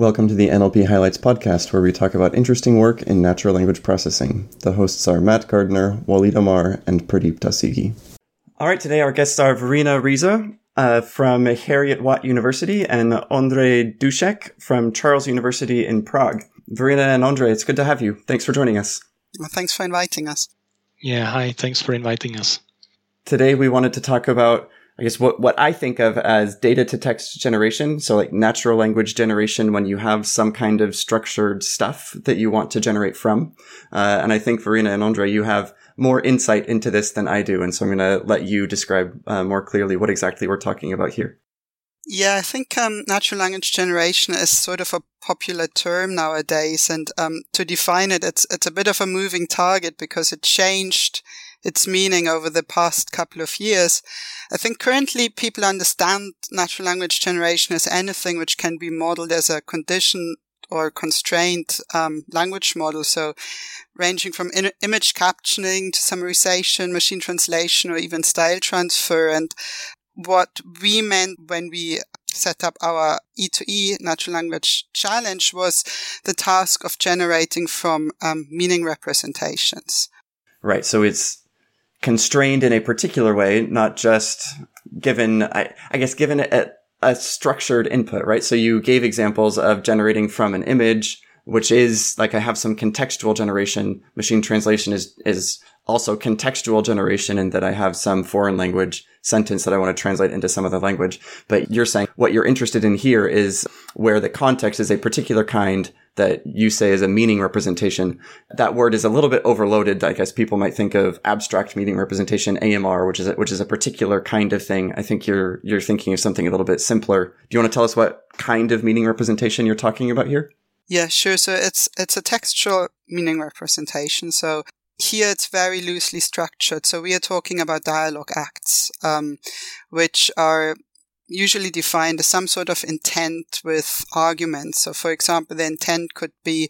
Welcome to the NLP Highlights podcast, where we talk about interesting work in natural language processing. The hosts are Matt Gardner, Waleed Ammar, and Pradeep Dasigi. All right, today our guests are Verena Rieser uh, from Heriot-Watt University and Ondřej Dušek from Charles University in Prague. Verena and Andre, it's good to have you. Thanks for joining us. Well, thanks for inviting us. Yeah, hi. Thanks for inviting us. Today we wanted to talk about I guess what, what I think of as data to text generation. So like natural language generation when you have some kind of structured stuff that you want to generate from. Uh, and I think Verena and Ondřej, you have more insight into this than I do. And so I'm going to let you describe uh, more clearly what exactly we're talking about here. Yeah, I think um, natural language generation is sort of a popular term nowadays, and um, to define it, it's it's a bit of a moving target because it changed its meaning over the past couple of years. I think currently people understand natural language generation as anything which can be modeled as a condition or constrained um, language model. So ranging from in- image captioning to summarization, machine translation, or even style transfer. And what we meant when we set up our E2E natural language challenge was the task of generating from um, meaning representations. Right. So it's constrained in a particular way, not just given, I, I guess, given a, a structured input, right? So you gave examples of generating from an image, which is like I have some contextual generation. Machine translation is, is also contextual generation in that I have some foreign language sentence that I want to translate into some other language. But you're saying what you're interested in here is where the context is a particular kind that you say is a meaning representation. That word is a little bit overloaded. I guess people might think of abstract meaning representation, AMR, which is a, which is a particular kind of thing. I think you're you're thinking of something a little bit simpler. Do you want to tell us what kind of meaning representation you're talking about here? Yeah, sure. So it's it's a textual meaning representation. So here it's very loosely structured. So we are talking about dialogue acts, um, which are usually defined as some sort of intent with arguments. So for example, the intent could be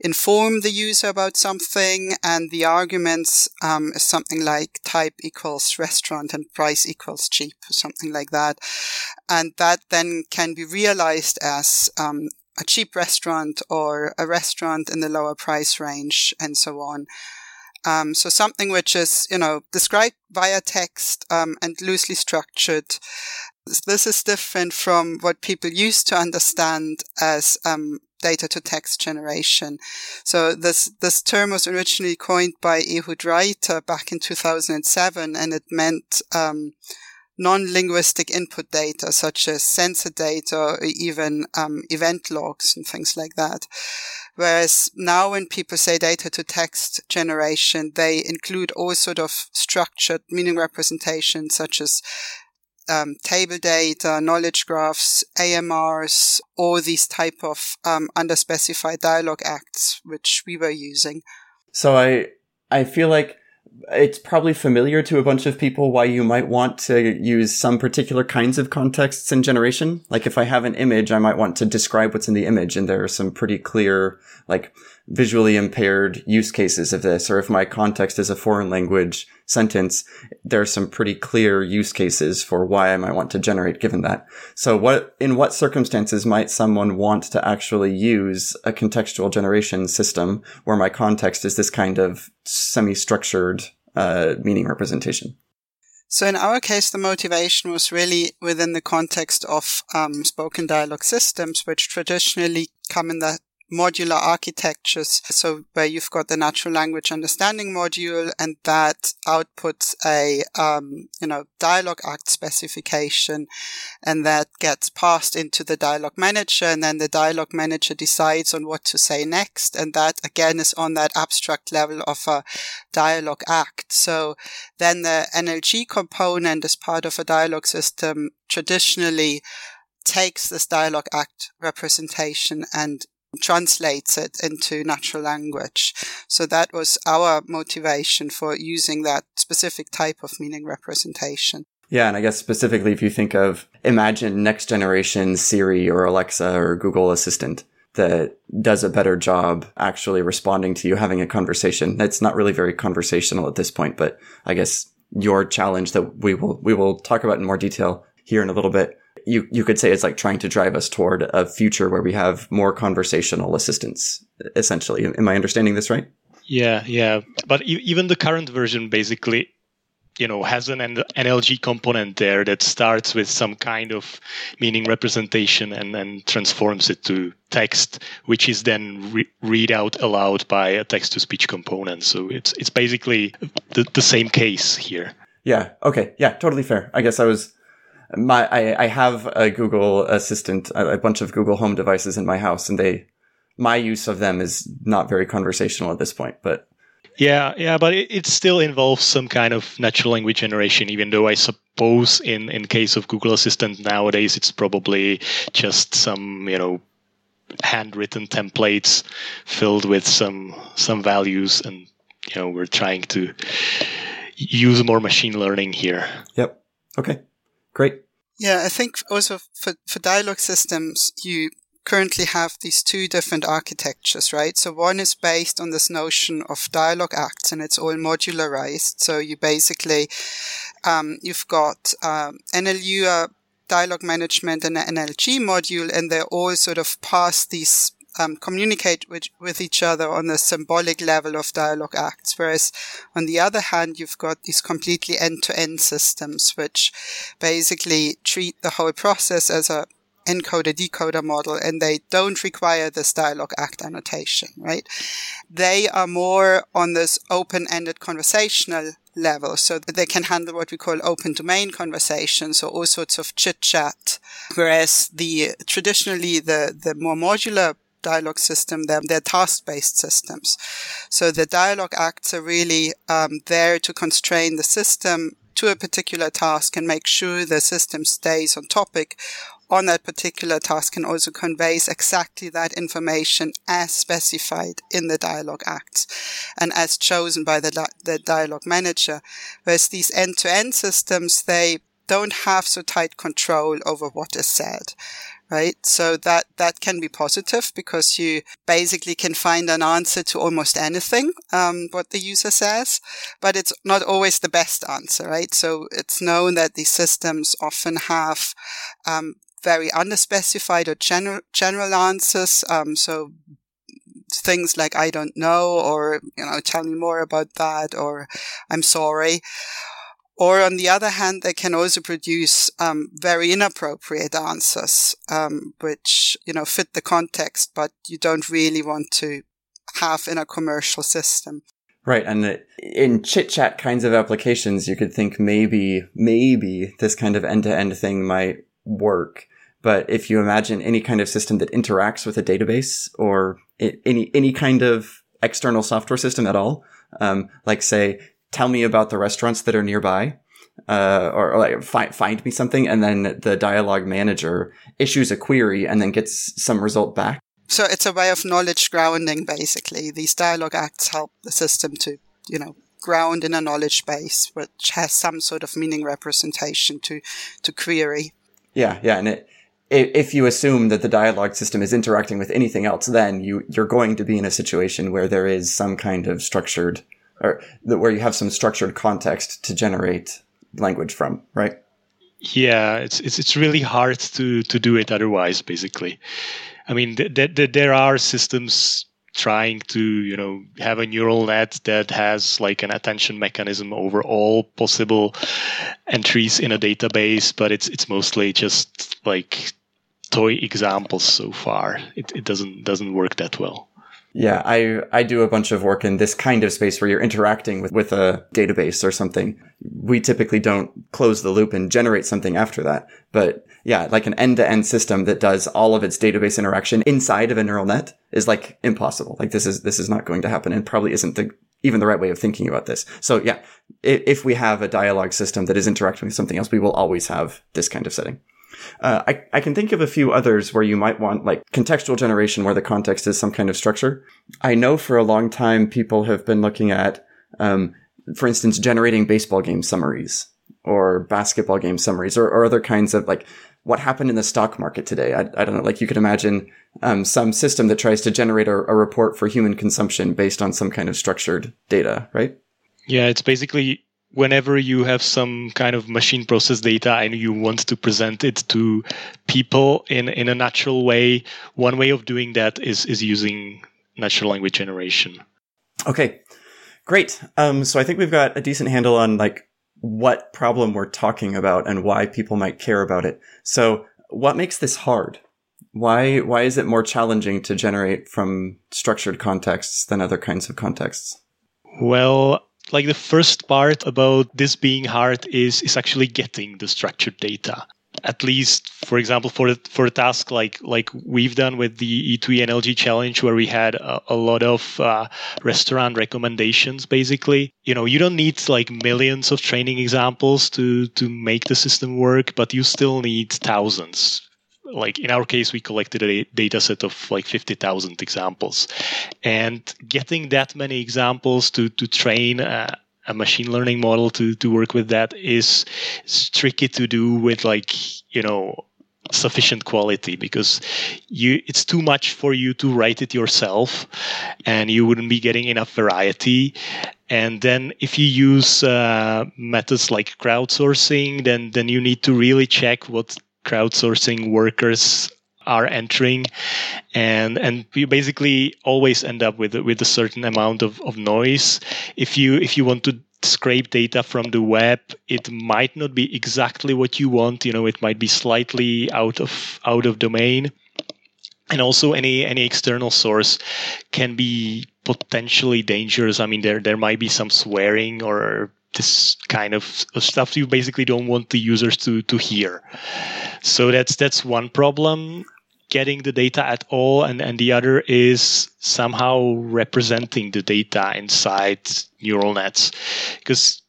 inform the user about something and the arguments um, is something like type equals restaurant and price equals cheap or something like that. And that then can be realized as um, a cheap restaurant or a restaurant in the lower price range and so on. Um, so something which is, you know, described via text um, and loosely structured. This is different from what people used to understand as um, data to text generation. So this this term was originally coined by Ehud Reiter back in 2007, and it meant um, non-linguistic input data such as sensor data or even um, event logs and things like that. Whereas now when people say data to text generation, they include all sort of structured meaning representations such as um, table data, knowledge graphs, AMRs, all these type of um, underspecified dialogue acts, which we were using. So I I feel like it's probably familiar to a bunch of people why you might want to use some particular kinds of contexts in generation. Like if I have an image, I might want to describe what's in the image. And there are some pretty clear, like visually impaired use cases of this. Or if my context is a foreign language sentence, there are some pretty clear use cases for why I might want to generate given that. So what, in what circumstances might someone want to actually use a contextual generation system where my context is this kind of semi-structured, uh, meaning representation? So in our case, the motivation was really within the context of um, spoken dialogue systems, which traditionally come in the modular architectures. So where you've got the natural language understanding module and that outputs a, um, you know, dialogue act specification and that gets passed into the dialogue manager and then the dialogue manager decides on what to say next. And that again is on that abstract level of a dialogue act. So then the NLG component as part of a dialogue system traditionally takes this dialogue act representation and translates it into natural language. So that was our motivation for using that specific type of meaning representation. Yeah, and I guess specifically if you think of imagine next generation Siri or Alexa or Google Assistant that does a better job actually responding to you having a conversation. It's not really very conversational at this point, but I guess your challenge that we will we will talk about in more detail here in a little bit you, you could say it's like trying to drive us toward a future where we have more conversational assistance, essentially. Am I understanding this right? Yeah, yeah. But even the current version basically you know has an NLG component there that starts with some kind of meaning representation and then transforms it to text, which is then re- read out aloud by a text to speech component. So it's it's basically the, the same case here. Yeah. Okay. Yeah. Totally fair. I guess I was my I, I have a Google Assistant, a, a bunch of Google Home devices in my house, and they my use of them is not very conversational at this point, but yeah, yeah, but it, it, still involves some kind of natural language generation, even though I suppose in, in case of Google Assistant nowadays, it's probably just some, you know, handwritten templates filled with some some values and you know we're trying to use more machine learning here. Yep. Okay great yeah i think also for for dialogue systems you currently have these two different architectures, right? So one is based on this notion of dialogue acts and it's all modularized. So you basically, um, you've got, um, NLU, uh, dialogue management and an NLG module, and they're all sort of pass these um, communicate with, with each other on the symbolic level of dialogue acts. Whereas on the other hand, you've got these completely end to end systems, which basically treat the whole process as a encoder decoder model and they don't require this dialogue act annotation, right? They are more on this open ended conversational level so that they can handle what we call open domain conversations or all sorts of chit chat. Whereas the traditionally the, the more modular dialogue system, they're, task-based systems. So the dialogue acts are really um, there to constrain the system to a particular task and make sure the system stays on topic on that particular task and also conveys exactly that information as specified in the dialogue acts and as chosen by the, the dialogue manager. Whereas these end-to-end systems, they don't have so tight control over what is said right? So that, that can be positive because you basically can find an answer to almost anything, um, what the user says, but it's not always the best answer, right? So it's known that these systems often have, um, very underspecified or general, general answers. Um, so things like I don't know or, you know, tell me more about that or I'm sorry. Or on the other hand, they can also produce um, very inappropriate answers, um, which, you know, fit the context, but you don't really want to have in a commercial system. Right. And in chit chat kinds of applications, you could think maybe, maybe this kind of end to end thing might work. But if you imagine any kind of system that interacts with a database or any, any kind of external software system at all, um, like say, tell me about the restaurants that are nearby, uh, or, or like find, find me something. And then the dialogue manager issues a query and then gets some result back. So it's a way of knowledge grounding, basically. These dialogue acts help the system to, you know, ground in a knowledge base, which has some sort of meaning representation to, to query. Yeah, yeah, and it if you assume that the dialogue system is interacting with anything else, then you, you're going to be in a situation where there is some kind of structured, or where you have some structured context to generate language from, right? Yeah, it's it's it's really hard to to do it otherwise. Basically, I mean, th- th- there are systems trying to you know have a neural net that has like an attention mechanism over all possible entries in a database but it's it's mostly just like toy examples so far. It, it doesn't doesn't work that well. Yeah, I I do a bunch of work in this kind of space where you're interacting with, with a database or something. We typically don't close the loop and generate something after that. But yeah, like an end-to-end system that does all of its database interaction inside of a neural net is like impossible. Like this is this is not going to happen and probably isn't the even the right way of thinking about this. So yeah, if we have a dialogue system that is interacting with something else, we will always have this kind of setting. Uh, I, I can think of a few others where you might want like contextual generation where the context is some kind of structure. I know for a long time people have been looking at, um, for instance, generating baseball game summaries or basketball game summaries or, or other kinds of like what happened in the stock market today. I, I don't know. Like you could imagine um, some system that tries to generate a, a report for human consumption based on some kind of structured data, right? Yeah, it's basically whenever you have some kind of machine process data and you want to present it to people in, in a natural way, one way of doing that is, is using natural language generation. Okay, great. Um, so I think we've got a decent handle on like what problem we're talking about and why people might care about it. So what makes this hard? Why, why is it more challenging to generate from structured contexts than other kinds of contexts? Well, like the first part about this being hard is is actually getting the structured data. At least for example for for a task like like we've done with the E2E NLG challenge where we had a, a lot of uh, restaurant recommendations basically. You know you don't need like millions of training examples to to make the system work but you still need thousands like in our case we collected a data set of like 50,000 examples. And getting that many examples to to train a machine learning model to to work with that is, is tricky to do with like you know sufficient quality because you it's too much for you to write it yourself and you wouldn't be getting enough variety. And then if you use uh, methods like crowdsourcing then then you need to really check what crowdsourcing workers are entering and and you basically always end up with with a certain amount of, of noise. If you if you want to scrape data from the web it might not be exactly what you want you know it might be slightly out of out of domain. And also any any external source can be potentially dangerous. I mean there there might be some swearing or this kind of stuff you basically don't want the users to to hear. So that's that's one problem. Getting the data at all and, and the other is somehow representing the data inside neural nets. Because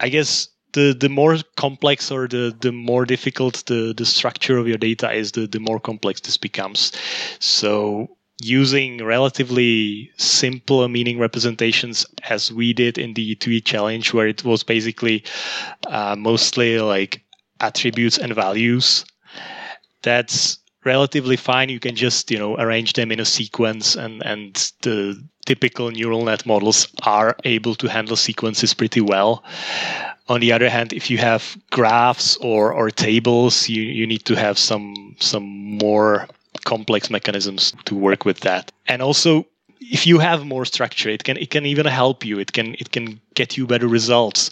i guess the, the more complex or the, the more difficult the, the structure of your data is the, the more complex this becomes. So using relatively simple meaning representations as we did in the E2E challenge where it was basically uh, mostly like attributes and values that's relatively fine. You can just, you know, arrange them in a sequence and, and the typical neural net models are able to handle sequences pretty well. On the other hand, if you have graphs or, or tables, you, you need to have some some more complex mechanisms to work with that. And also if you have more structure it can it can even help you it can it can get you better results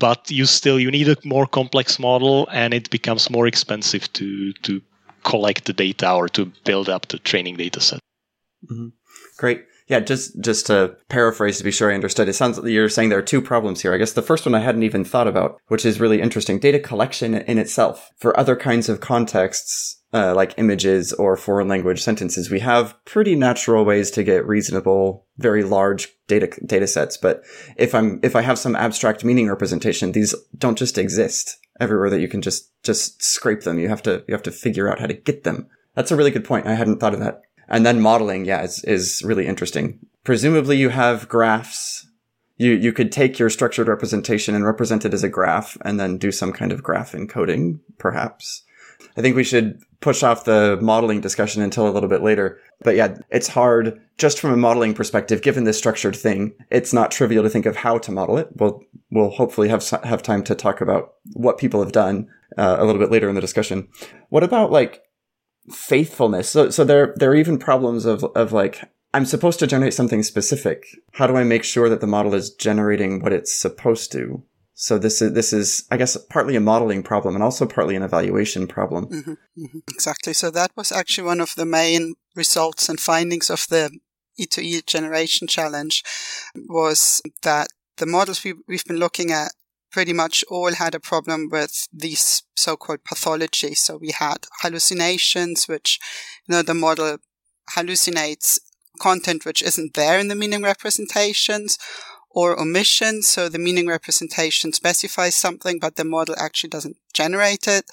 but you still you need a more complex model and it becomes more expensive to to collect the data or to build up the training data set. Mm-hmm. Great. Yeah, just just to paraphrase to be sure I understood, it sounds like you're saying there are two problems here. I guess the first one I hadn't even thought about, which is really interesting. Data collection in itself. For other kinds of contexts, uh, like images or foreign language sentences, we have pretty natural ways to get reasonable, very large data data sets. But if I'm if I have some abstract meaning representation, these don't just exist everywhere that you can just just scrape them. You have to you have to figure out how to get them. That's a really good point. I hadn't thought of that. And then modeling, yeah, is is really interesting. Presumably you have graphs. You you could take your structured representation and represent it as a graph and then do some kind of graph encoding, perhaps. I think we should push off the modeling discussion until a little bit later. But yeah, it's hard just from a modeling perspective, given this structured thing. It's not trivial to think of how to model it. We'll, we'll hopefully have, have time to talk about what people have done uh, a little bit later in the discussion. What about like faithfulness? So, so there, there are even problems of, of like, I'm supposed to generate something specific. How do I make sure that the model is generating what it's supposed to? So this is this is I guess partly a modeling problem and also partly an evaluation problem. Mm-hmm, mm-hmm. Exactly. So that was actually one of the main results and findings of the E2E generation challenge was that the models we, we've been looking at pretty much all had a problem with these so-called pathologies. So we had hallucinations, which, you know, the model hallucinates content which isn't there in the meaning representations or omission. So the meaning representation specifies something, but the model actually doesn't generate it.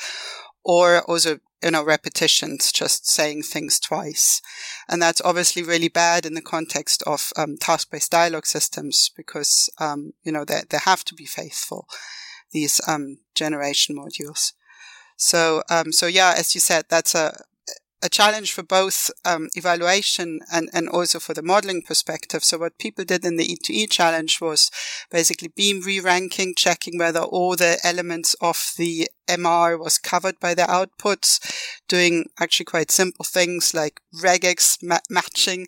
Or also, you know, repetitions, just saying things twice. And that's obviously really bad in the context of um, task-based dialogue systems because, um, you know, they, they have to be faithful, these um, generation modules. So, um, so yeah, as you said, that's a, a challenge for both um, evaluation and, and also for the modeling perspective. So what people did in the E2E challenge was basically beam re-ranking, checking whether all the elements of the MR was covered by the outputs, doing actually quite simple things like regex ma- matching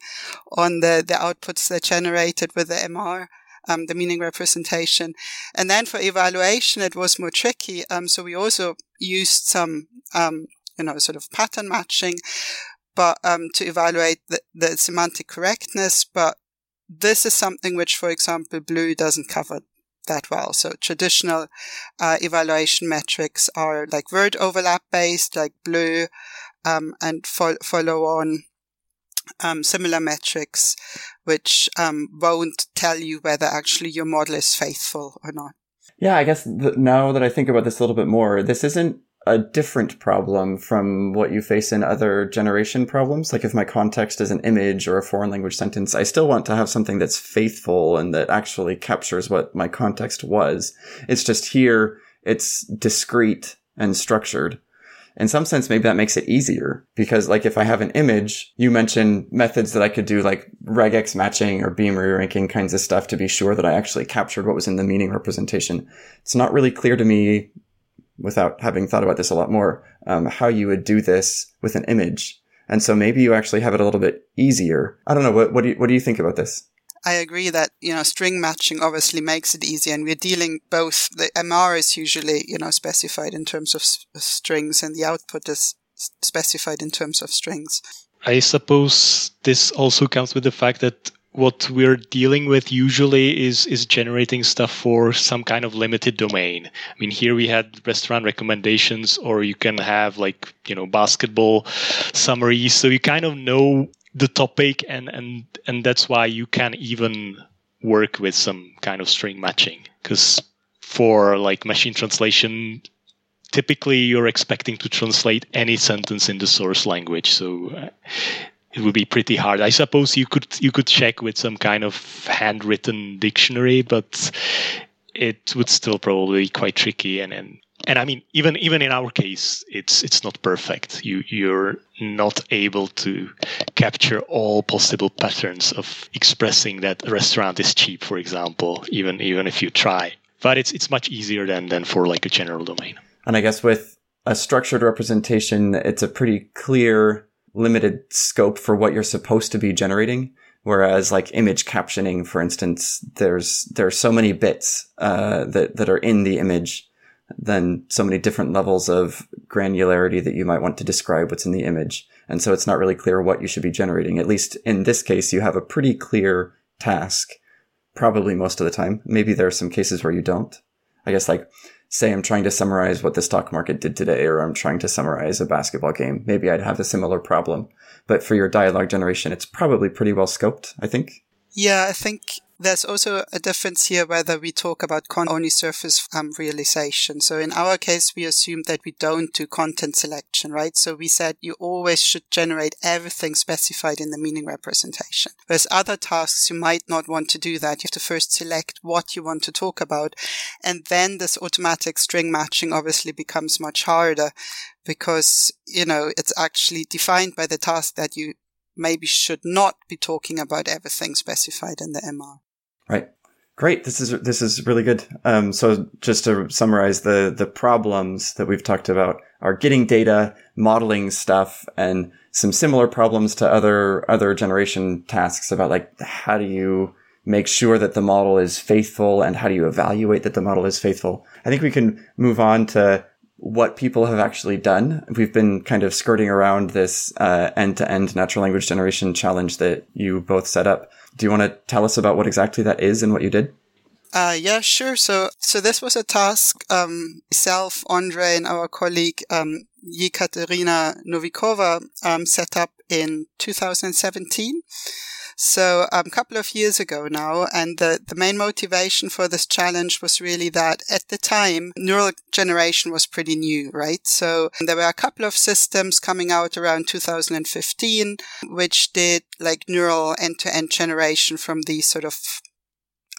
on the, the outputs that generated with the MR. Um, the meaning representation. And then for evaluation, it was more tricky. Um, so we also used some um, you know, sort of pattern matching, but um, to evaluate the, the semantic correctness. But this is something which, for example, BLEU doesn't cover that well. So traditional uh, evaluation metrics are like word overlap based, like BLEU, um, and fo- follow on um, similar metrics, which um, won't tell you whether actually your model is faithful or not. Yeah, I guess th- now that I think about this a little bit more, this isn't a different problem from what you face in other generation problems. Like if my context is an image or a foreign language sentence, I still want to have something that's faithful and that actually captures what my context was. It's just here, it's discrete and structured. In some sense, maybe that makes it easier because like if I have an image, you mentioned methods that I could do like regex matching or beam re-ranking kinds of stuff to be sure that I actually captured what was in the meaning representation. It's not really clear to me without having thought about this a lot more, um, how you would do this with an image. And so maybe you actually have it a little bit easier. I don't know. What, what do you, what do you think about this? I agree that, you know, string matching obviously makes it easier. and we're dealing both the MR is usually, you know, specified in terms of s- strings and the output is specified in terms of strings. I suppose this also comes with the fact that what we're dealing with usually is is generating stuff for some kind of limited domain. I mean, here we had restaurant recommendations, or you can have like you know basketball summaries, so you kind of know the topic, and and and that's why you can even work with some kind of string matching. Because for like machine translation typically you're expecting to translate any sentence in the source language. So uh, it would be pretty hard. I suppose you could you could check with some kind of handwritten dictionary, but it would still probably be quite tricky. And and, and I mean, even even in our case, it's it's not perfect. You you're not able to capture all possible patterns of expressing that a restaurant is cheap, for example, even even if you try. But it's it's much easier than than for like a general domain. And I guess with a structured representation, it's a pretty clear limited scope for what you're supposed to be generating. Whereas like image captioning, for instance, there's, there are so many bits, uh, that, that are in the image, than so many different levels of granularity that you might want to describe what's in the image. And so it's not really clear what you should be generating. At least in this case, you have a pretty clear task, probably most of the time. Maybe there are some cases where you don't. I guess like say I'm trying to summarize what the stock market did today, or I'm trying to summarize a basketball game, maybe I'd have a similar problem. But for your dialogue generation, it's probably pretty well scoped, I think. Yeah, I think there's also a difference here whether we talk about only surface um, realization. So in our case, we assume that we don't do content selection, right? So we said you always should generate everything specified in the meaning representation. Whereas other tasks, you might not want to do that. You have to first select what you want to talk about. And then this automatic string matching obviously becomes much harder because, you know, it's actually defined by the task that you maybe should not be talking about everything specified in the MR. Right. Great. This is this is really good. Um, so just to summarize the the problems that we've talked about are getting data, modeling stuff, and some similar problems to other other generation tasks about like how do you make sure that the model is faithful and how do you evaluate that the model is faithful. I think we can move on to what people have actually done. We've been kind of skirting around this uh, end-to-end natural language generation challenge that you both set up. Do you want to tell us about what exactly that is and what you did? Uh, yeah, sure. So, so this was a task, um, myself, Ondřej, and our colleague, um, Jekaterina Novikova, um, set up in 2017. So um, a couple of years ago now, and the, the main motivation for this challenge was really that at the time, neural generation was pretty new, right? So there were a couple of systems coming out around 2015, which did like neural end-to-end generation from these sort of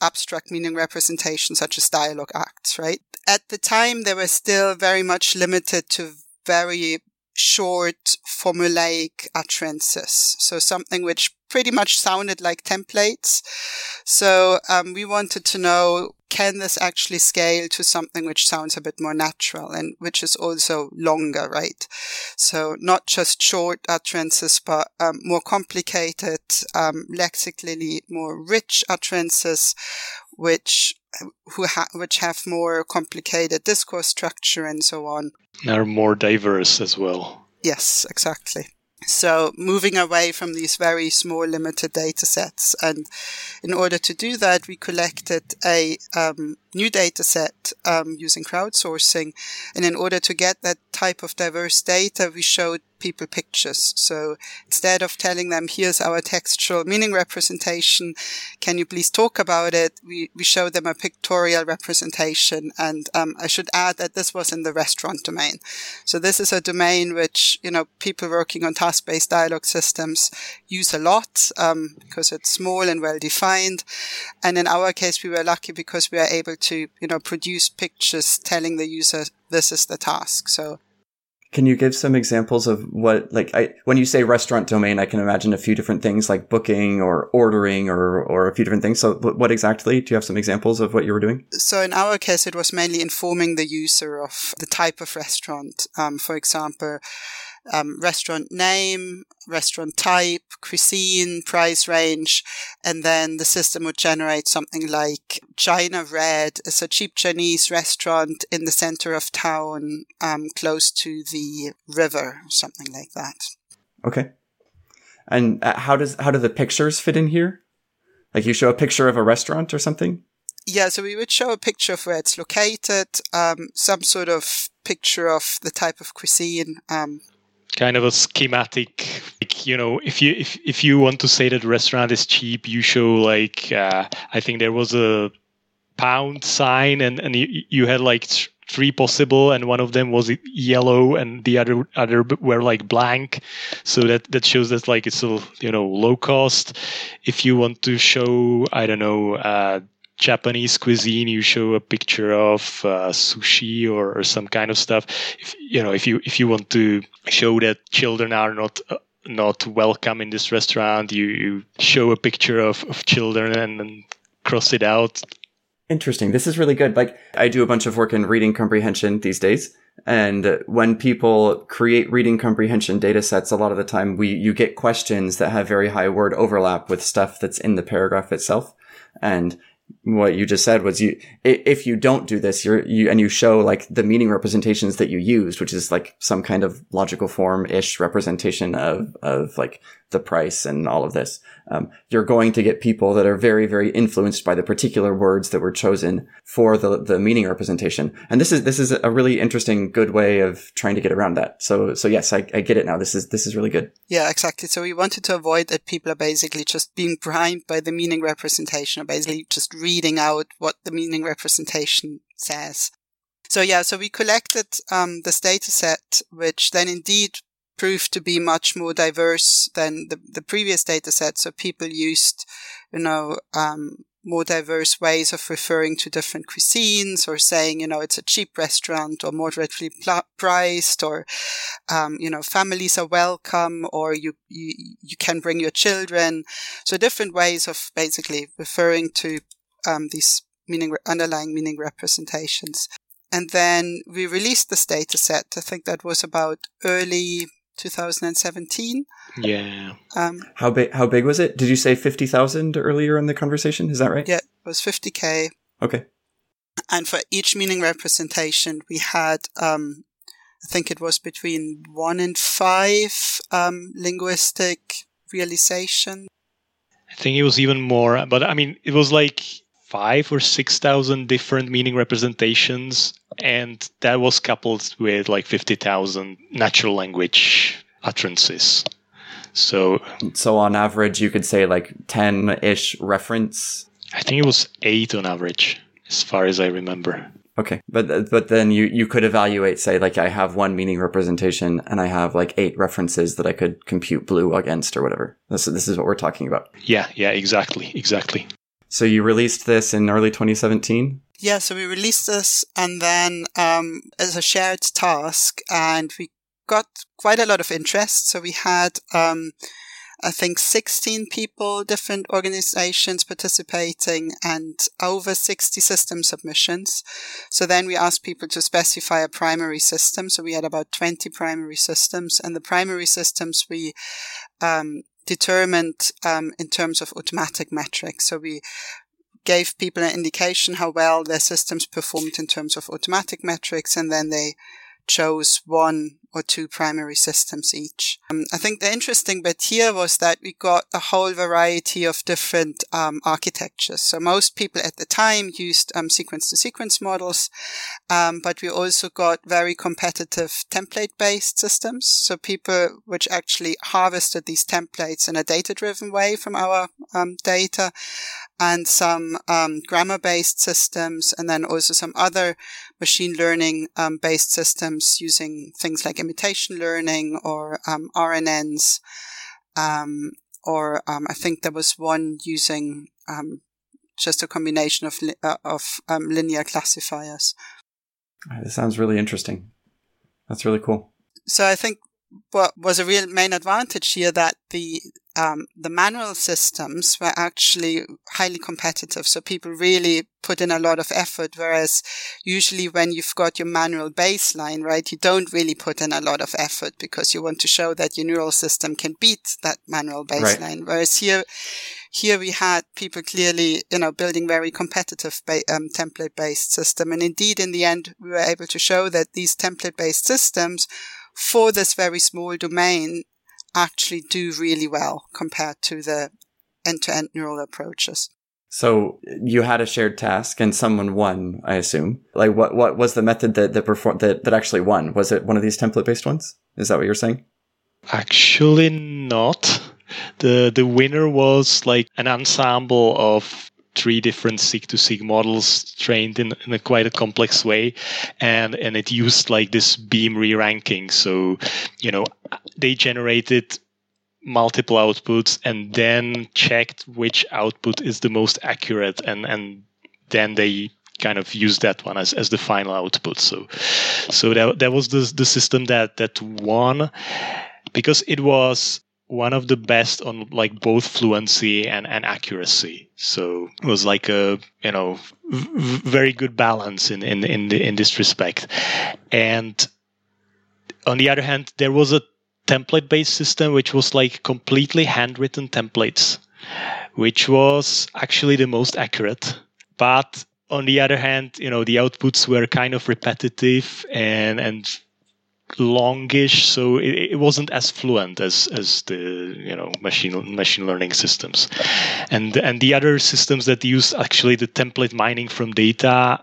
abstract meaning representations such as dialogue acts, right? At the time, they were still very much limited to very short formulaic utterances. So something which pretty much sounded like templates. So um, we wanted to know can this actually scale to something which sounds a bit more natural and which is also longer, right? So not just short utterances, but um, more complicated, um, lexically more rich utterances, which who ha- which have more complicated discourse structure and so on. Are more diverse as well. Yes, exactly. So moving away from these very small limited data sets. And in order to do that, we collected a um, new data set um, using crowdsourcing. And in order to get that type of diverse data, we showed people pictures. So instead of telling them, here's our textual meaning representation, can you please talk about it? We, we show them a pictorial representation. And um, I should add that this was in the restaurant domain. So this is a domain which, you know, people working on task-based dialogue systems use a lot um, because it's small and well defined. And in our case, we were lucky because we are able to, you know, produce pictures telling the user this is the task. So can you give some examples of what, like, I, when you say restaurant domain, I can imagine a few different things like booking or ordering or, or a few different things. So what exactly, do you have some examples of what you were doing? So in our case, it was mainly informing the user of the type of restaurant. Um, for example, um, restaurant name, restaurant type, cuisine, price range, and then the system would generate something like China Red is a cheap Chinese restaurant in the center of town, um, close to the river, something like that. Okay. And uh, how does how do the pictures fit in here? Like you show a picture of a restaurant or something? Yeah, so we would show a picture of where it's located, um, some sort of picture of the type of cuisine, um, kind of a schematic like you know if you if, if you want to say that restaurant is cheap you show like uh, i think there was a pound sign and and you, you had like three possible and one of them was yellow and the other other were like blank. So that that shows that like it's a you know low cost. If you want to show i don't know uh, Japanese cuisine, you show a picture of uh, sushi or, or, some kind of stuff. If you know, if you if you want to show that children are not uh, not welcome in this restaurant, you, you show a picture of, of children and then cross it out. Interesting. This is really good. Like I do a bunch of work in reading comprehension these days. And when people create reading comprehension data sets, a lot of the time we, you get questions that have very high word overlap with stuff that's in the paragraph itself. And what you just said was you if you don't do this you're you and you show like the meaning representations that you used which is like some kind of logical form ish representation of of like the price and all of this. Um, you're going to get people that are very very influenced by the particular words that were chosen for the the meaning representation. And this is this is a really interesting good way of trying to get around that. So so yes I, I get it now. This is this is really good. Yeah exactly. So we wanted to avoid that people are basically just being primed by the meaning representation or basically just reading out what the meaning representation says. So yeah, so we collected um, this data set, which then indeed proved to be much more diverse than the, the previous data set. So people used, you know, um, more diverse ways of referring to different cuisines or saying, you know, it's a cheap restaurant or moderately pl- priced or, um, you know, families are welcome or you, you, you can bring your children. So different ways of basically referring to, um, these meaning, underlying meaning representations. And then we released this data set. I think that was about early 2017. Yeah. Um, how big? How big was it? Did you say fifty thousand earlier in the conversation? Is that right? Yeah, it was fifty k. Okay. And for each meaning representation, we had, um, I think it was between one and five um, linguistic realization. I think it was even more, but I mean, it was like five or six thousand different meaning representations, and that was coupled with like fifty thousand natural language utterances. So, so on average, you could say like ten ish reference. I think it was eight on average, as far as I remember. Okay, but but then you you could evaluate, say, like I have one meaning representation and I have like eight references that I could compute BLEU against or whatever. This this is what we're talking about. Yeah, yeah, exactly, exactly. So you released this in early 2017? Yeah, so we released this and then um, as a shared task, and we got quite a lot of interest. So we had, um, I think 16 people, different organizations participating and over 60 system submissions. So then we asked people to specify a primary system. So we had about 20 primary systems and the primary systems we, um, determined, um, in terms of automatic metrics. So we gave people an indication how well their systems performed in terms of automatic metrics and then they chose one or two primary systems each. Um, I think the interesting bit here was that we got a whole variety of different um, architectures. So most people at the time used um, sequence to sequence models, um, but we also got very competitive template based systems. So people which actually harvested these templates in a data driven way from our um, data and some grammar based systems and then also some other machine learning based systems using things like imitation learning or um, RNNs, um, or um, I think there was one using um, just a combination of li- uh, of um, linear classifiers. This sounds really interesting. That's really cool. So I think what was a real main advantage here that the um, the manual systems were actually highly competitive. So people really put in a lot of effort. Whereas usually when you've got your manual baseline, right, you don't really put in a lot of effort because you want to show that your neural system can beat that manual baseline. Right. Whereas here, here we had people clearly, you know, building very competitive ba- um, template based system. And indeed, in the end, we were able to show that these template based systems for this very small domain actually do really well compared to the end-to-end neural approaches. So you had a shared task and someone won, I assume. Like what what was the method that that performed that, that actually won? Was it one of these template based ones? Is that what you're saying? Actually not. The the winner was like an ensemble of three different seq to seq models trained in, in a quite a complex way. And and it used like this beam re-ranking. So you know they generated multiple outputs and then checked which output is the most accurate. And and then they kind of use that one as, as the final output. So so that, that was the, the system that that won. Because it was one of the best on like both fluency and, and accuracy. So it was like a you know v- very good balance in in in, the, in this respect. And on the other hand, there was a template based system which was like completely handwritten templates, which was actually the most accurate. But on the other hand, you know the outputs were kind of repetitive and and longish, so it, it, wasn't as fluent as as the you know machine machine learning systems, and and the other systems that use actually the template mining from data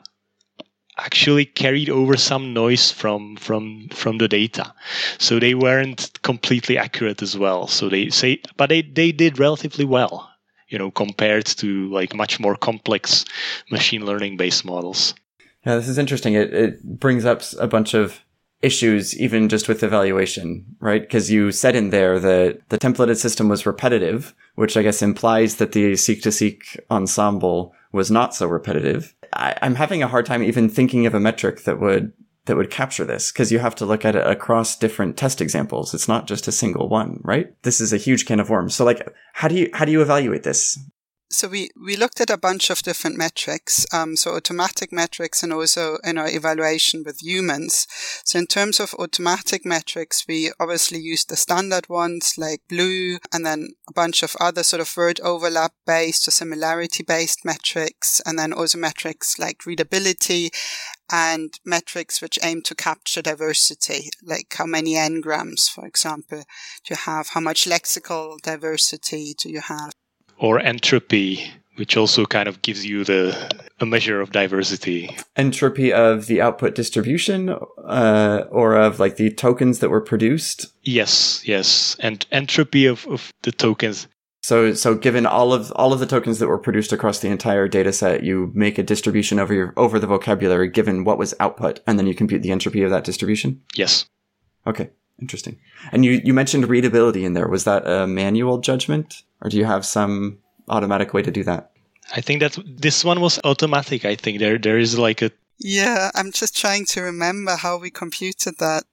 actually carried over some noise from from from the data. So they weren't completely accurate as well. So they say but they they did relatively well you know compared to like much more complex machine learning based models. Yeah this is interesting. It, it brings up a bunch of issues even just with evaluation, right? Because you said in there that the templated system was repetitive, which I guess implies that the seq to seq ensemble was not so repetitive. I, am having a hard time even thinking of a metric that would that would capture this because you have to look at it across different test examples. It's not just a single one, right? This is a huge can of worms. So like, how do you, how do you evaluate this? So we, we looked at a bunch of different metrics, um, so automatic metrics and also in our evaluation with humans. So in terms of automatic metrics, we obviously used the standard ones like BLEU and then a bunch of other sort of word overlap based or similarity based metrics and then also metrics like readability and metrics which aim to capture diversity, like how many n-grams, for example, do you have? How much lexical diversity do you have? Or entropy, which also kind of gives you the a measure of diversity. Entropy of the output distribution, uh, or of like the tokens that were produced. Yes, yes, and entropy of, of the tokens. So, so given all of all of the tokens that were produced across the entire data set, you make a distribution over your over the vocabulary given what was output, and then you compute the entropy of that distribution. Yes. Okay. Interesting. And you, you mentioned readability in there. Was that a manual judgment or do you have some automatic way to do that? I think that this one was automatic. I think there there is like a Yeah, I'm just trying to remember how we computed that.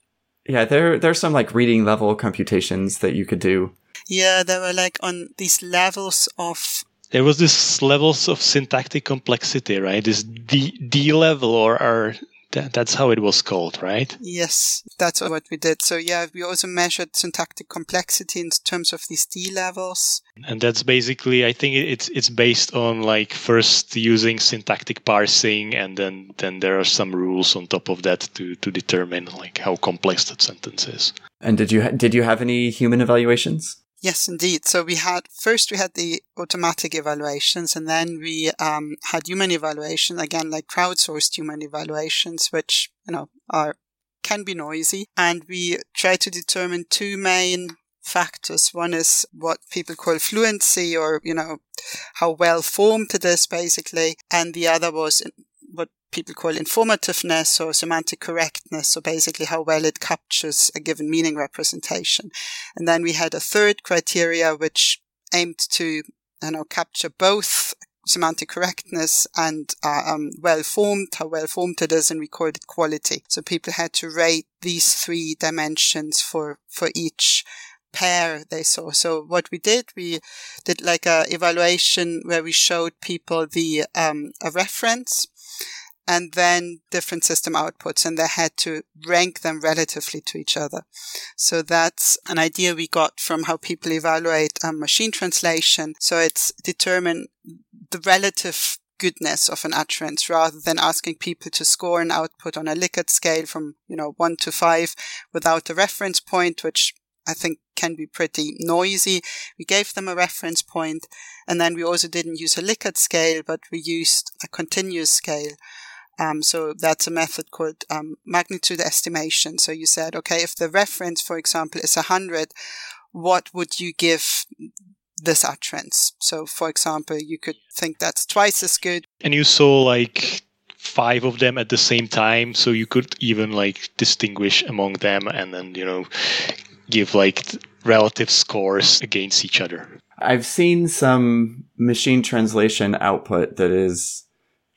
Yeah, there there's some like reading level computations that you could do. Yeah, there were like on these levels of there was this levels of syntactic complexity, right? This D D level or, or that, that's how it was called, right? Yes, that's what we did. So yeah, we also measured syntactic complexity in terms of these D levels. And that's basically, I think it's it's based on like first using syntactic parsing, and then then there are some rules on top of that to to determine like how complex that sentence is. And did you ha- did you have any human evaluations? Yes, indeed. So we had first we had the automatic evaluations, and then we um, had human evaluation again, like crowdsourced human evaluations, which you know are can be noisy, and we try to determine two main factors. One is what people call fluency, or you know how well formed it is, basically, and the other was people call informativeness or semantic correctness, so basically how well it captures a given meaning representation. And then we had a third criteria which aimed to, you know, capture both semantic correctness and uh, um, well formed, how well formed it is, and recorded quality. So people had to rate these three dimensions for for each pair they saw. So what we did, we did like a evaluation where we showed people the um, a reference and then different system outputs and they had to rank them relatively to each other. So that's an idea we got from how people evaluate um, machine translation. So it's determine the relative goodness of an utterance rather than asking people to score an output on a Likert scale from, you know, one to five without a reference point, which I think can be pretty noisy. We gave them a reference point and then we also didn't use a Likert scale, but we used a continuous scale. Um, so that's a method called um, magnitude estimation. So you said, okay, if the reference, for example, is 100, what would you give this utterance? So, for example, you could think that's twice as good. And you saw like five of them at the same time, so you could even like distinguish among them and then, you know, give like relative scores against each other. I've seen some machine translation output that is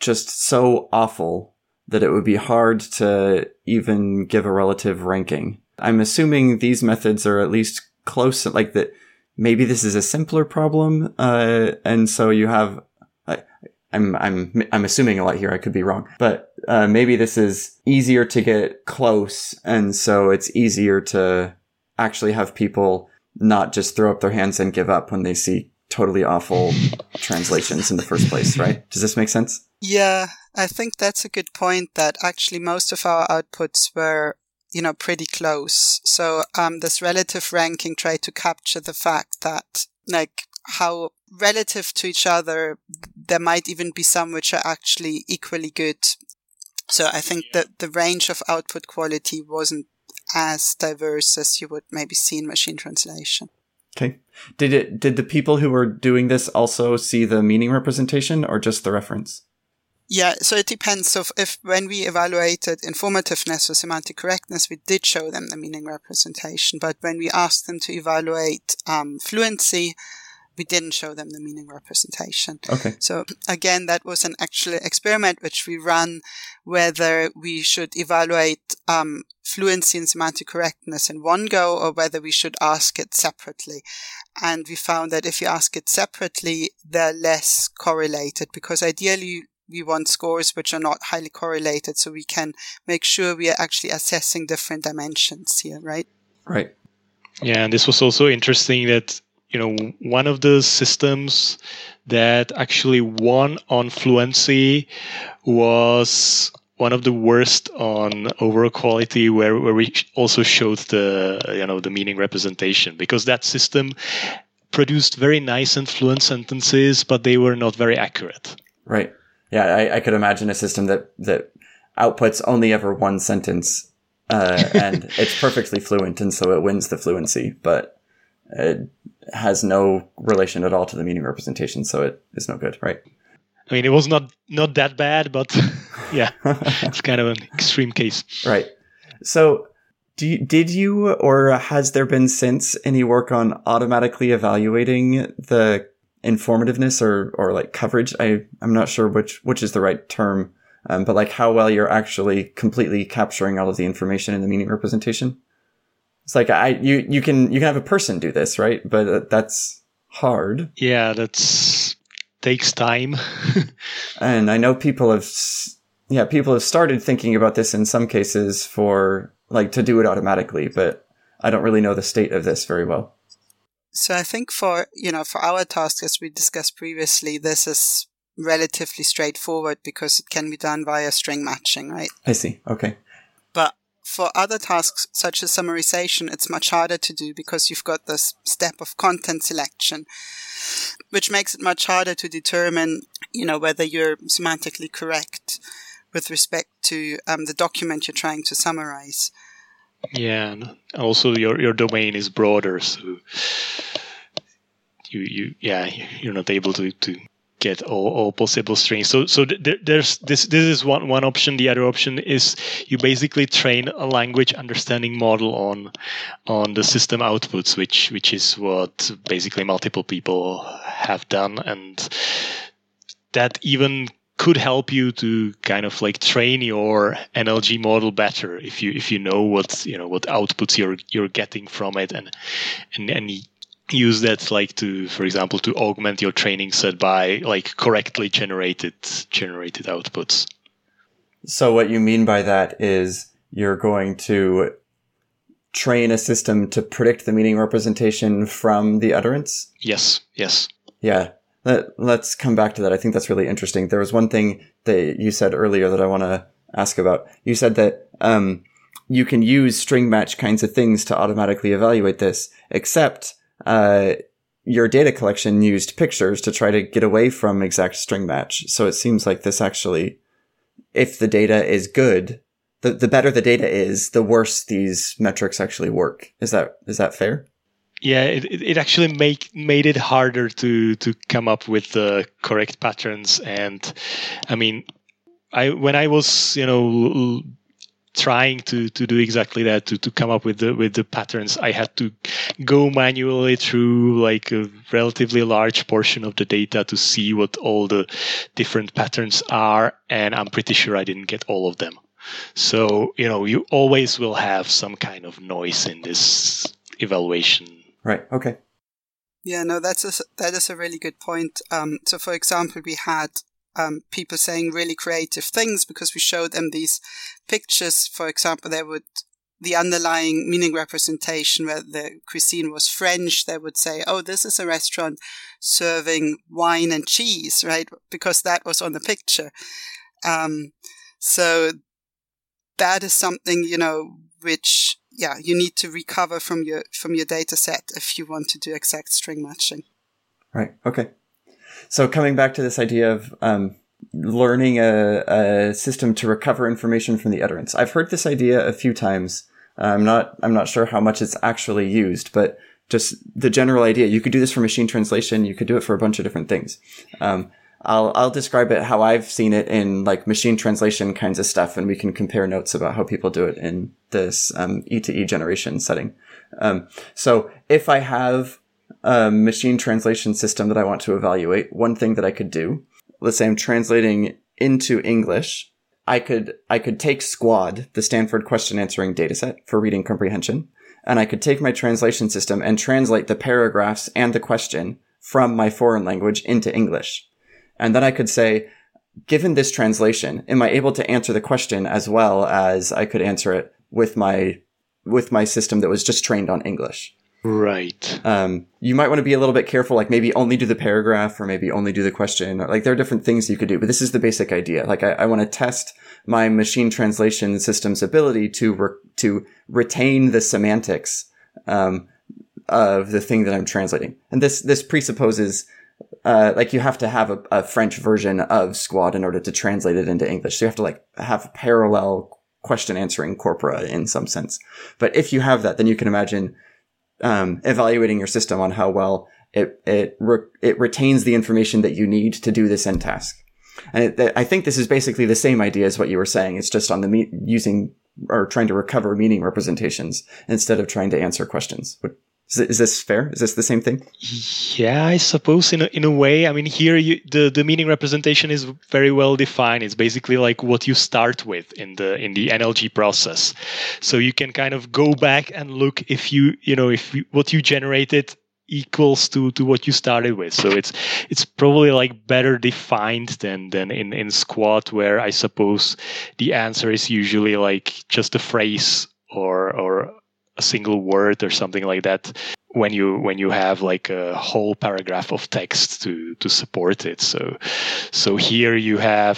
just so awful that it would be hard to even give a relative ranking. I'm assuming these methods are at least close, like that. Maybe this is a simpler problem, uh, and so you have. I, I'm I'm I'm assuming a lot here. I could be wrong, but uh, maybe this is easier to get close, and so it's easier to actually have people not just throw up their hands and give up when they see totally awful translations in the first place, right? Does this make sense? Yeah, I think that's a good point that actually most of our outputs were, you know, pretty close. So, um, this relative ranking tried to capture the fact that, like, how relative to each other, there might even be some which are actually equally good. So I think that the range of output quality wasn't as diverse as you would maybe see in machine translation. Okay. Did it, did the people who were doing this also see the meaning representation or just the reference? Yeah, so it depends. So if, if, when we evaluated informativeness or semantic correctness, we did show them the meaning representation. But when we asked them to evaluate um, fluency, we didn't show them the meaning representation. Okay. So again, that was an actual experiment which we ran, whether we should evaluate um, fluency and semantic correctness in one go or whether we should ask it separately. And we found that if you ask it separately, they're less correlated because ideally we want scores which are not highly correlated so we can make sure we are actually assessing different dimensions here, right? Right. Yeah, and this was also interesting that, you know, one of the systems that actually won on fluency was one of the worst on overall quality where, where we also showed the you know the meaning representation because that system produced very nice and fluent sentences but they were not very accurate right yeah, I, I could imagine a system that that outputs only ever one sentence, uh, and it's perfectly fluent, and so it wins the fluency, but it has no relation at all to the meaning representation, so it is no good, right? I mean, it was not not that bad, but yeah, it's kind of an extreme case, right? So, do you, did you or has there been since any work on automatically evaluating the informativeness or or like coverage. I I'm not sure which which is the right term, um, but like how well you're actually completely capturing all of the information in the meaning representation. It's like I you you can you can have a person do this, right? But uh, that's hard. Yeah, that's takes time. and I know people have yeah, people have started thinking about this in some cases for like to do it automatically, but I don't really know the state of this very well. So I think for, you know, for our task, as we discussed previously, this is relatively straightforward because it can be done via string matching, right? I see. Okay. But for other tasks such as summarization, it's much harder to do because you've got this step of content selection, which makes it much harder to determine, you know, whether you're semantically correct with respect to um, the document you're trying to summarize. Yeah, and also your your domain is broader, so you you yeah you're not able to to get all, all possible strings. So so th- there's this this is one one option. The other option is you basically train a language understanding model on on the system outputs, which which is what basically multiple people have done, and that even could help you to kind of like train your NLG model better if you if you know what you know what outputs you're you're getting from it and and and use that like to for example to augment your training set by like correctly generated generated outputs. So what you mean by that is you're going to train a system to predict the meaning representation from the utterance? Yes, yes. Yeah. Let, us come back to that. I think that's really interesting. There was one thing that you said earlier that I want to ask about. You said that um, you can use string match kinds of things to automatically evaluate this, except uh, your data collection used pictures to try to get away from exact string match. So it seems like this actually, if the data is good, the, the better the data is, the worse these metrics actually work. Is that is that fair? Yeah, it, it actually make made it harder to to come up with the correct patterns. And I mean, I when I was you know trying to to do exactly that to to come up with the with the patterns, I had to go manually through like a relatively large portion of the data to see what all the different patterns are, and I'm pretty sure I didn't get all of them. So, you know, you always will have some kind of noise in this evaluation Right. Okay. Yeah, no, that's a, that is a really good point. Um, so, for example, we had um, people saying really creative things because we showed them these pictures. For example, they would the underlying meaning representation where the cuisine was French, they would say, "Oh, this is a restaurant serving wine and cheese," right? Because that was on the picture. Um, so that is something you know which yeah, you need to recover from your from your data set if you want to do exact string matching. Right. Okay. So coming back to this idea of um, learning a, a, system to recover information from the utterance, I've heard this idea a few times. I'm not I'm not sure how much it's actually used, but just the general idea. You could do this for machine translation. You could do it for a bunch of different things. Um, I'll I'll describe it how I've seen it in like machine translation kinds of stuff, and we can compare notes about how people do it in this um, E to E generation setting. Um, so if I have a machine translation system that I want to evaluate, one thing that I could do, let's say I'm translating into English, I could I could take SQuAD, the Stanford question answering dataset for reading comprehension, and I could take my translation system and translate the paragraphs and the question from my foreign language into English. And then I could say, given this translation, am I able to answer the question as well as I could answer it with my, with my system that was just trained on English? Right. Um, you might want to be a little bit careful, like maybe only do the paragraph or maybe only do the question. Like there are different things you could do, but this is the basic idea. Like I, I want to test my machine translation system's ability to, re- to retain the semantics, um, of the thing that I'm translating. And this, this presupposes uh, like you have to have a, a, French version of SQuAD in order to translate it into English. So you have to like have parallel question answering corpora in some sense. But if you have that, then you can imagine um, evaluating your system on how well it it re- it retains the information that you need to do this end task. And it, I think this is basically the same idea as what you were saying. It's just on the me- using or trying to recover meaning representations instead of trying to answer questions. Is, is this fair? Is this the same thing? Yeah, I suppose in a, in a way. I mean, here you, the the meaning representation is very well defined. It's basically like what you start with in the in the NLG process. So you can kind of go back and look if you you know if you, what you generated equals to to what you started with. So it's it's probably like better defined than than in in SQuAD, where I suppose the answer is usually like just a phrase or or a single word or something like that when you when you have like a whole paragraph of text to to support it so so here you have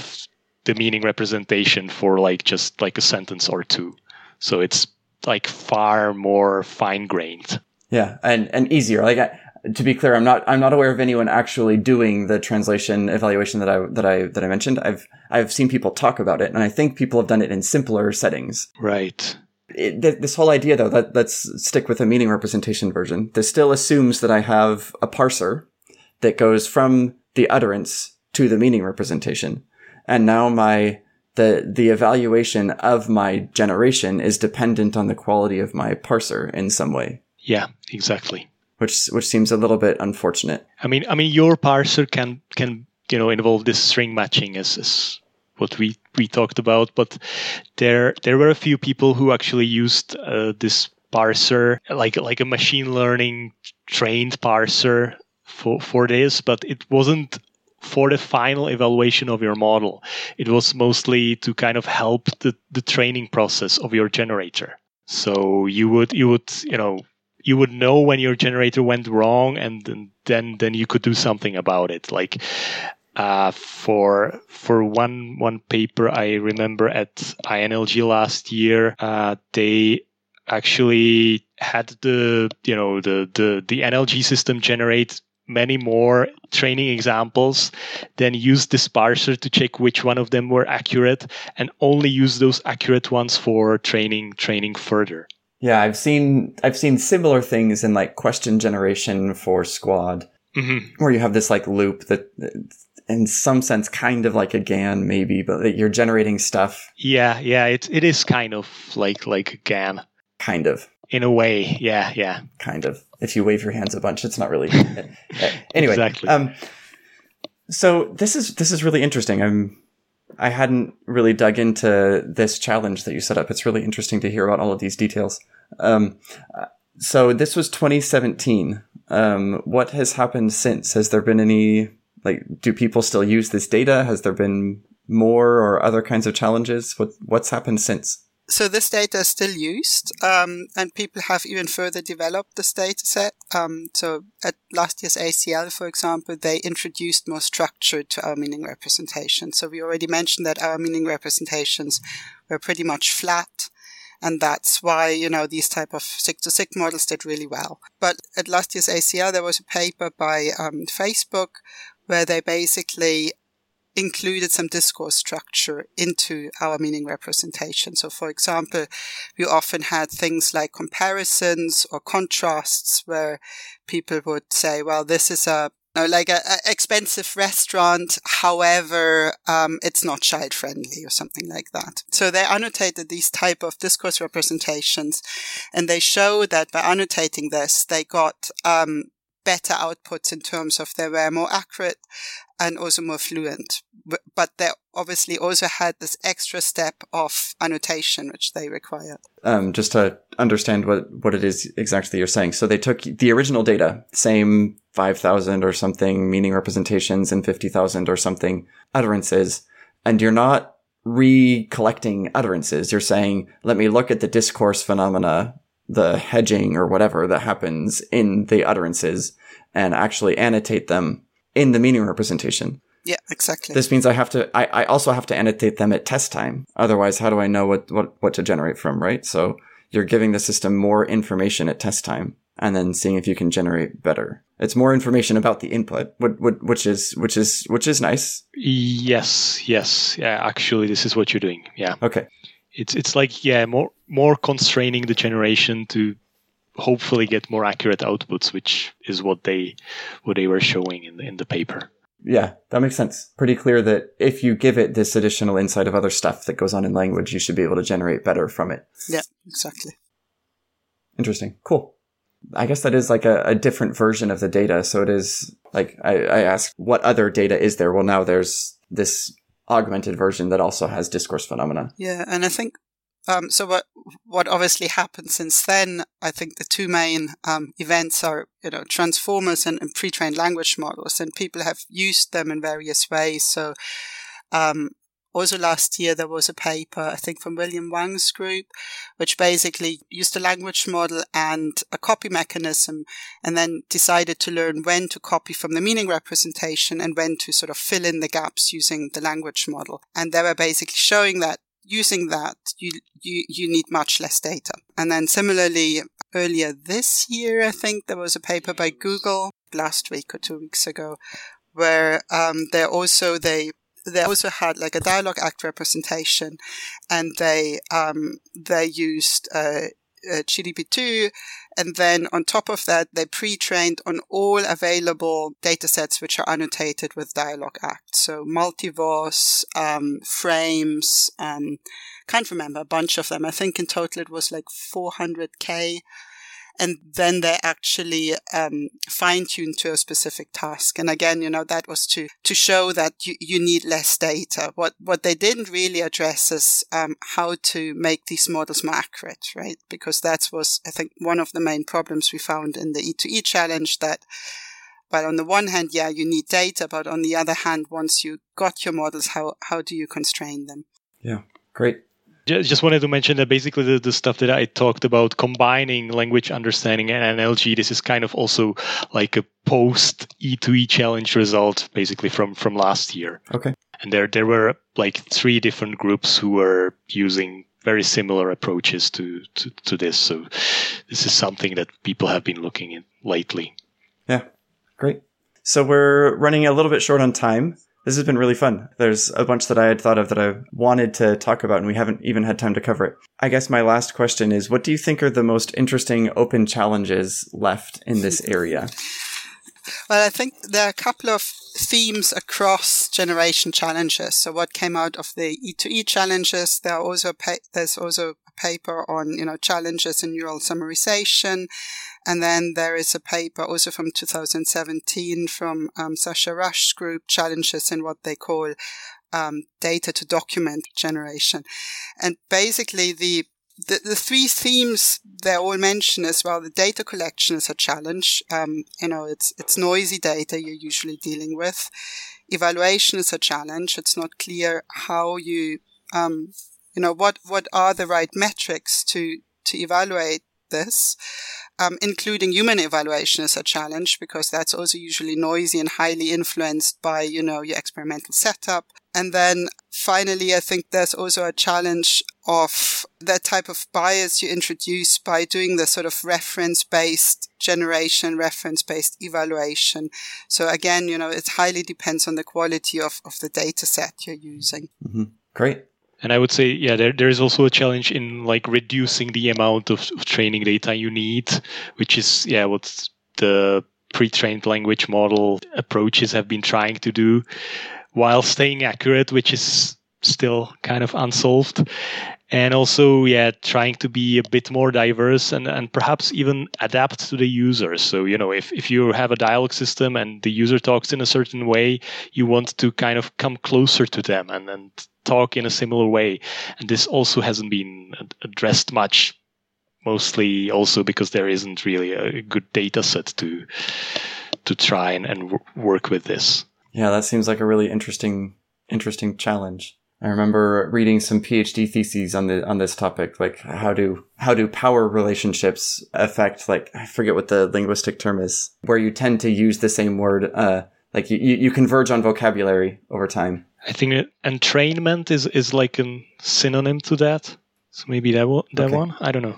the meaning representation for like just like a sentence or two so it's like far more fine grained yeah, and and easier. Like I, to be clear, I'm not I'm not aware of anyone actually doing the translation evaluation that I that I that I mentioned. I've I've seen people talk about it, and I think people have done it in simpler settings. Right. It, th- this whole idea, though, that let's stick with the meaning representation version. This still assumes that I have a parser that goes from the utterance to the meaning representation, and now my the the evaluation of my generation is dependent on the quality of my parser in some way. Yeah, exactly. Which which seems a little bit unfortunate. I mean, I mean, your parser can can you know involve this string matching as, as what we we talked about, but there there were a few people who actually used uh, this parser like like a machine learning trained parser for for this, but it wasn't for the final evaluation of your model. It was mostly to kind of help the, the training process of your generator. So you would you would you know you would know when your generator went wrong and then then you could do something about it like uh, for for one one paper I remember at INLG last year uh, they actually had the you know the the the NLG system generate many more training examples then use this parser to check which one of them were accurate and only use those accurate ones for training training further yeah, I've seen I've seen similar things in like question generation for SQuAD, mm-hmm. where you have this like loop that, in some sense, kind of like a GAN maybe, but you're generating stuff. Yeah, yeah, it it is kind of like like a GAN. Kind of. In a way, yeah, yeah. Kind of. If you wave your hands a bunch, it's not really. anyway, exactly. Um, so this is this is really interesting. I'm I hadn't really dug into this challenge that you set up. It's really interesting to hear about all of these details. Um, so this was 2017. Um, what has happened since? Has there been any, like, do people still use this data? Has there been more or other kinds of challenges? What, what's happened since? so this data is still used, um, and people have even further developed this data set. Um, so at last year's ACL, for example, they introduced more structure to our meaning representation. So we already mentioned that our meaning representations were pretty much flat. And that's why, you know, these type of seq to seq models did really well. But at last year's ACL, there was a paper by um, Facebook where they basically included some discourse structure into our meaning representation. So, for example, we often had things like comparisons or contrasts where people would say, well, this is a know, like a, expensive restaurant. However, um, it's not child friendly or something like that. So they annotated these type of discourse representations and they show that by annotating this, they got, um, better outputs in terms of they were more accurate and also more fluent. But they obviously also had this extra step of annotation, which they required. Um, just to understand what, what it is exactly you're saying. So they took the original data, same 5,000 or something meaning representations and 50,000 or something utterances, and you're not recollecting utterances. You're saying, let me look at the discourse phenomena the hedging or whatever that happens in the utterances and actually annotate them in the meaning representation. Yeah, exactly. This means I have to, I, I also have to annotate them at test time. Otherwise, how do I know what, what, what to generate from, right? So you're giving the system more information at test time and then seeing if you can generate better. It's more information about the input, which is, which is, which is nice. Yes. Yes. Yeah. Actually, this is what you're doing. Yeah. Okay it's it's like yeah more more constraining the generation to hopefully get more accurate outputs which is what they what they were showing in the, in the paper. Yeah that makes sense. Pretty clear that if you give it this additional insight of other stuff that goes on in language you should be able to generate better from it. Yeah exactly. Interesting. Cool. I guess that is like a, a different version of the data. So it is like I, I asked, what other data is there? Well, now there's this augmented version that also has discourse phenomena. Yeah, and I think um, so. What what obviously happened since then? I think the two main um, events are you know transformers and, and, pre-trained language models, and people have used them in various ways. So. Um, also last year there was a paper, I think from William Wang's group, which basically used a language model and a copy mechanism and then decided to learn when to copy from the meaning representation and when to sort of fill in the gaps using the language model. And they were basically showing that using that, you, you, you need much less data. And then similarly, earlier this year, I think there was a paper by Google last week or two weeks ago where um, they also they they also had like a dialogue act representation, and they um, they used uh, uh, GPT-2, and then on top of that, they pre-trained on all available datasets which are annotated with dialogue act. So MultiWOZ, um, frames, um, can't remember a bunch of them. I think in total it was like 400k and then they're actually um, fine tuned to a specific task. And again, you know, that was to to show that you, you need less data. What what they didn't really address is um, how to make these models more accurate, right? Because that was, I think, one of the main problems we found in the E2E challenge that. Well, on the one hand, yeah, you need data, but on the other hand, once you got your models, how, how do you constrain them? Yeah, great. Just wanted to mention that basically the, the stuff that I talked about combining language understanding and NLG, this is kind of also like a post E2E challenge result, basically from from last year. Okay. And there there were like three different groups who were using very similar approaches to, to, to this. So this is something that people have been looking at lately. Yeah, great. So we're running a little bit short on time. This has been really fun. There's a bunch that I had thought of that I wanted to talk about, and we haven't even had time to cover it. I guess my last question is what do you think are the most interesting open challenges left in this area? Well, I think there are a couple of themes across generation challenges. So what came out of the E2E challenges, there are also pa- there's also a paper on, you know, challenges in neural summarization. And then there is a paper also from 2017 from um, Sasha Rush's group, challenges in what they call um, data to document generation. And basically the the, the three themes they all mention as well. The data collection is a challenge. Um, you know, it's it's noisy data you're usually dealing with. Evaluation is a challenge. It's not clear how you, um, you know, what what are the right metrics to to evaluate this um, including human evaluation is a challenge because that's also usually noisy and highly influenced by, you know, your experimental setup. And then finally, I think there's also a challenge of that type of bias you introduce by doing the sort of reference based generation, reference based evaluation. So again, you know, it highly depends on the quality of, of the data set you're using. Mm-hmm. Great. And I would say, yeah, there, there is also a challenge in like reducing the amount of, of training data you need, which is, yeah, what the pre-trained language model approaches have been trying to do while staying accurate, which is still kind of unsolved. And also yeah trying to be a bit more diverse and, and perhaps even adapt to the user. So you know if, if you have a dialogue system and the user talks in a certain way you want to kind of come closer to them and, and talk in a similar way. And this also hasn't been addressed much mostly also because there isn't really a good data set to to try and, and work with this. Yeah that seems like a really interesting interesting challenge. I remember reading some PhD theses on the on this topic, like how do how do power relationships affect like I forget what the linguistic term is, where you tend to use the same word, uh, like you, you converge on vocabulary over time. I think entrainment is is like a synonym to that. So maybe that one, that okay. one. I don't know.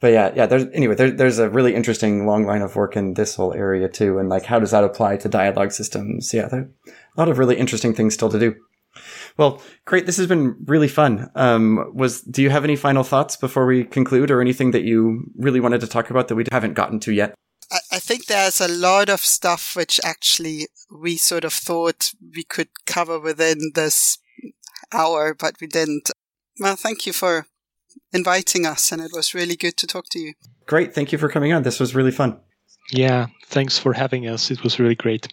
But yeah, yeah. There's anyway. There, there's a really interesting long line of work in this whole area too, and like how does that apply to dialogue systems? Yeah, there a lot of really interesting things still to do. Well, great. This has been really fun. Um, was do you have any final thoughts before we conclude, or anything that you really wanted to talk about that we haven't gotten to yet? I, I think there's a lot of stuff which actually we sort of thought we could cover within this hour, but we didn't. Well, thank you for inviting us, and it was really good to talk to you. Great. Thank you for coming on. This was really fun. Yeah. Thanks for having us. It was really great.